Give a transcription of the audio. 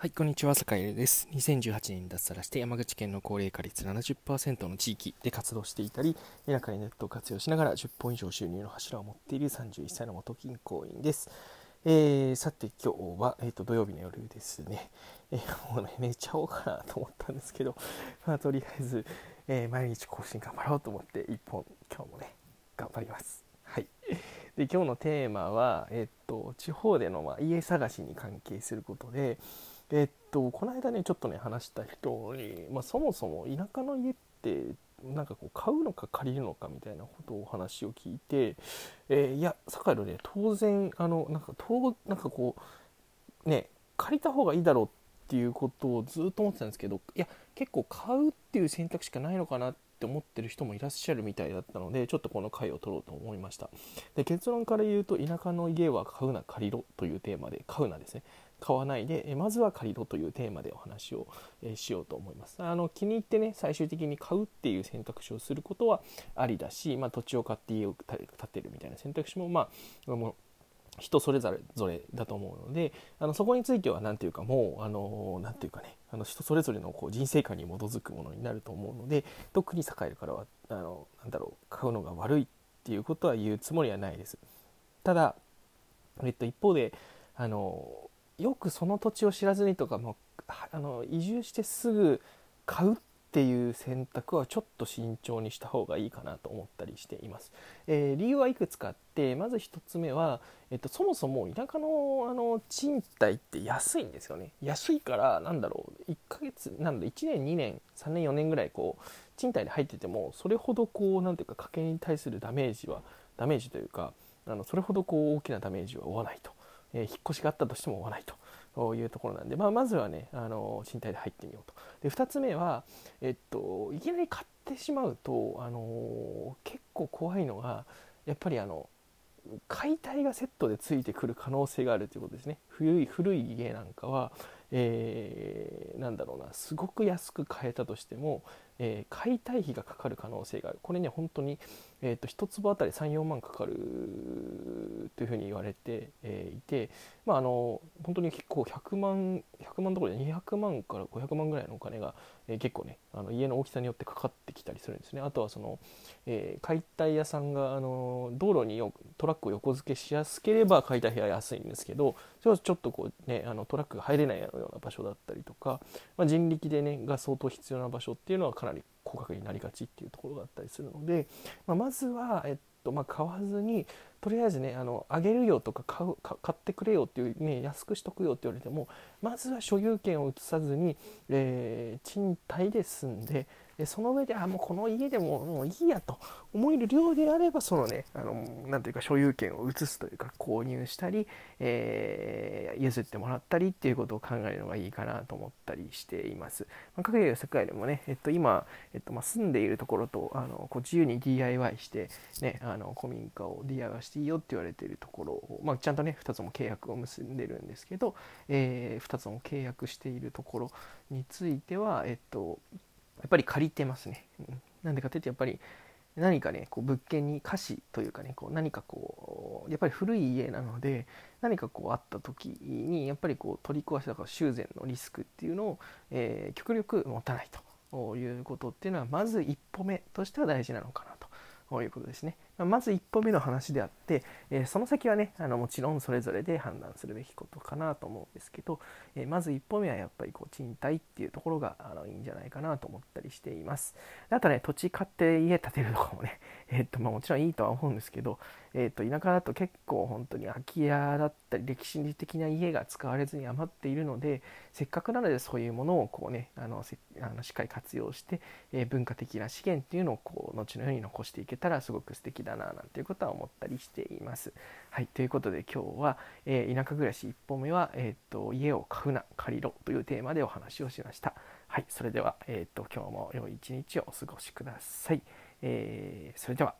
はい、こんにちは、坂井です。2018年に脱サラして山口県の高齢化率70%の地域で活動していたり、田舎にネットを活用しながら10本以上収入の柱を持っている31歳の元銀行員です。えー、さて今日は、えーと、土曜日の夜ですね、えー、もうね、寝ちゃおうかなと思ったんですけど、まあ、とりあえず、えー、毎日更新頑張ろうと思って1本今日もね、頑張ります。はい。で今日のテーマは、えっ、と、地方での、まあ、家探しに関係することで、えっとこの間ねちょっとね話した人に、まあ、そもそも田舎の家ってなんかこう買うのか借りるのかみたいなことをお話を聞いて、えー、いや坂井のね当然あのなんかとなんかこうね借りた方がいいだろうっていうことをずっと思ってたんですけどいや結構買うっていう選択しかないのかなって思ってる人もいらっしゃるみたいだったのでちょっとこの回を取ろうと思いました。で結論から言うと田舎の家は買うな借りろというテーマで買うなですね。買わないで、えまずは借りろというテーマでお話を、えしようと思いますあの気に入ってね最終的に買うっていう選択肢をすることはありだし、まあ、土地を買って家を建てるみたいな選択肢もまあもう人それぞれぞれだと思うのであのそこについては何ていうかもうあの何ていうかねあの人それぞれのこう人生観に基づくものになると思うので特に栄えるからはあのなんだろう買うのが悪いっていうことは言うつもりはないです。ただ、えっと、一方であのよくその土地を知らずにとかもあの移住してすぐ買うっていう選択はちょっと慎重にした方がいいかなと思ったりしています。えー、理由はいくつかあってまず1つ目は、えっと、そもそも田舎のあの賃貸って安いんですよね。安いからなんだろう1ヶ月なんだ1年2年3年4年ぐらいこう賃貸で入っててもそれほどこうなんていうか家計に対するダメージはダメージというかあのそれほどこう大きなダメージは負わないと。えー、引っ越しがあったとしても追わないというところなんで、まあ、まずはねあの賃貸で入ってみようと。で2つ目は、えっと、いきなり買ってしまうと、あの結構怖いのがやっぱりあの解体がセットでついてくる可能性があるということですね。古い古い家なんかは、えー、なんだろうなすごく安く買えたとしても、えー、解体費がかかる可能性がある。これね本当に、えーと、1坪あたり34万かかるというふうに言われて、えー、いて、まあ、あの本当に結構100万100万どころで200万から500万ぐらいのお金が、えー、結構ねあの家の大きさによってかかってきたりするんですね。あとはその、えー、解体屋さんがあの道路によトラックを横付けしやすければ解体費は安いんですけどそれはちょっとこう、ね、あのトラックが入れないような場所だったりとか、まあ、人力でねが相当必要な場所っていうのはかなり高額になりがちっていうところがあったりするので、まあ、まずは、えっとまあ、買わずにとりあえずねあのあげるよとか買う買ってくれよっていう、ね、安くしとくよって言われてもまずは所有権を移さずに、えー、賃貸で住んででその上であもうこの家でももういいやと思える量であればそのねあのなんていうか所有権を移すというか購入したり、えー、譲ってもらったりっていうことを考えるのがいいかなと思ったりしています。まあ、かぐや世界でもね、えっと、今、えっとまあ、住んでいるところとあのこう自由に DIY して、ね、あの古民家を DIY していいよって言われているところを、まあ、ちゃんとね2つも契約を結んでるんですけど、えー、2つも契約しているところについては、えっとやっぱり借りてますね。なんでかというとやっぱり何かねこう物件に貸しというかねこう何かこうやっぱり古い家なので何かこうあった時にやっぱりこう取り壊しだか修繕のリスクっていうのを、えー、極力持たないということっていうのはまず一歩目としては大事なのかなということですね。まず一歩目の話であって、えその先はねあのもちろんそれぞれで判断するべきことかなと思うんですけど、えまず一歩目はやっぱりこう賃貸っていうところがあのいいんじゃないかなと思ったりしています。あとね土地買って家建てるとかもね、えー、っとまあ、もちろんいいとは思うんですけど、えー、っと田舎だと結構本当に空き家だったり歴史的な家が使われずに余っているのでせっかくなのでそういうものをこうねあのあのしっかり活用して、え、文化的な資源っていうのをこう後のように残していけたらすごく素敵だななんていうことは思ったりしています。はい、ということで今日は、えー、田舎暮らし1本目は、えーと、家を買うな借りろというテーマでお話をしました。はい、それでは、えーと、今日も良い一日をお過ごしください。えー、それでは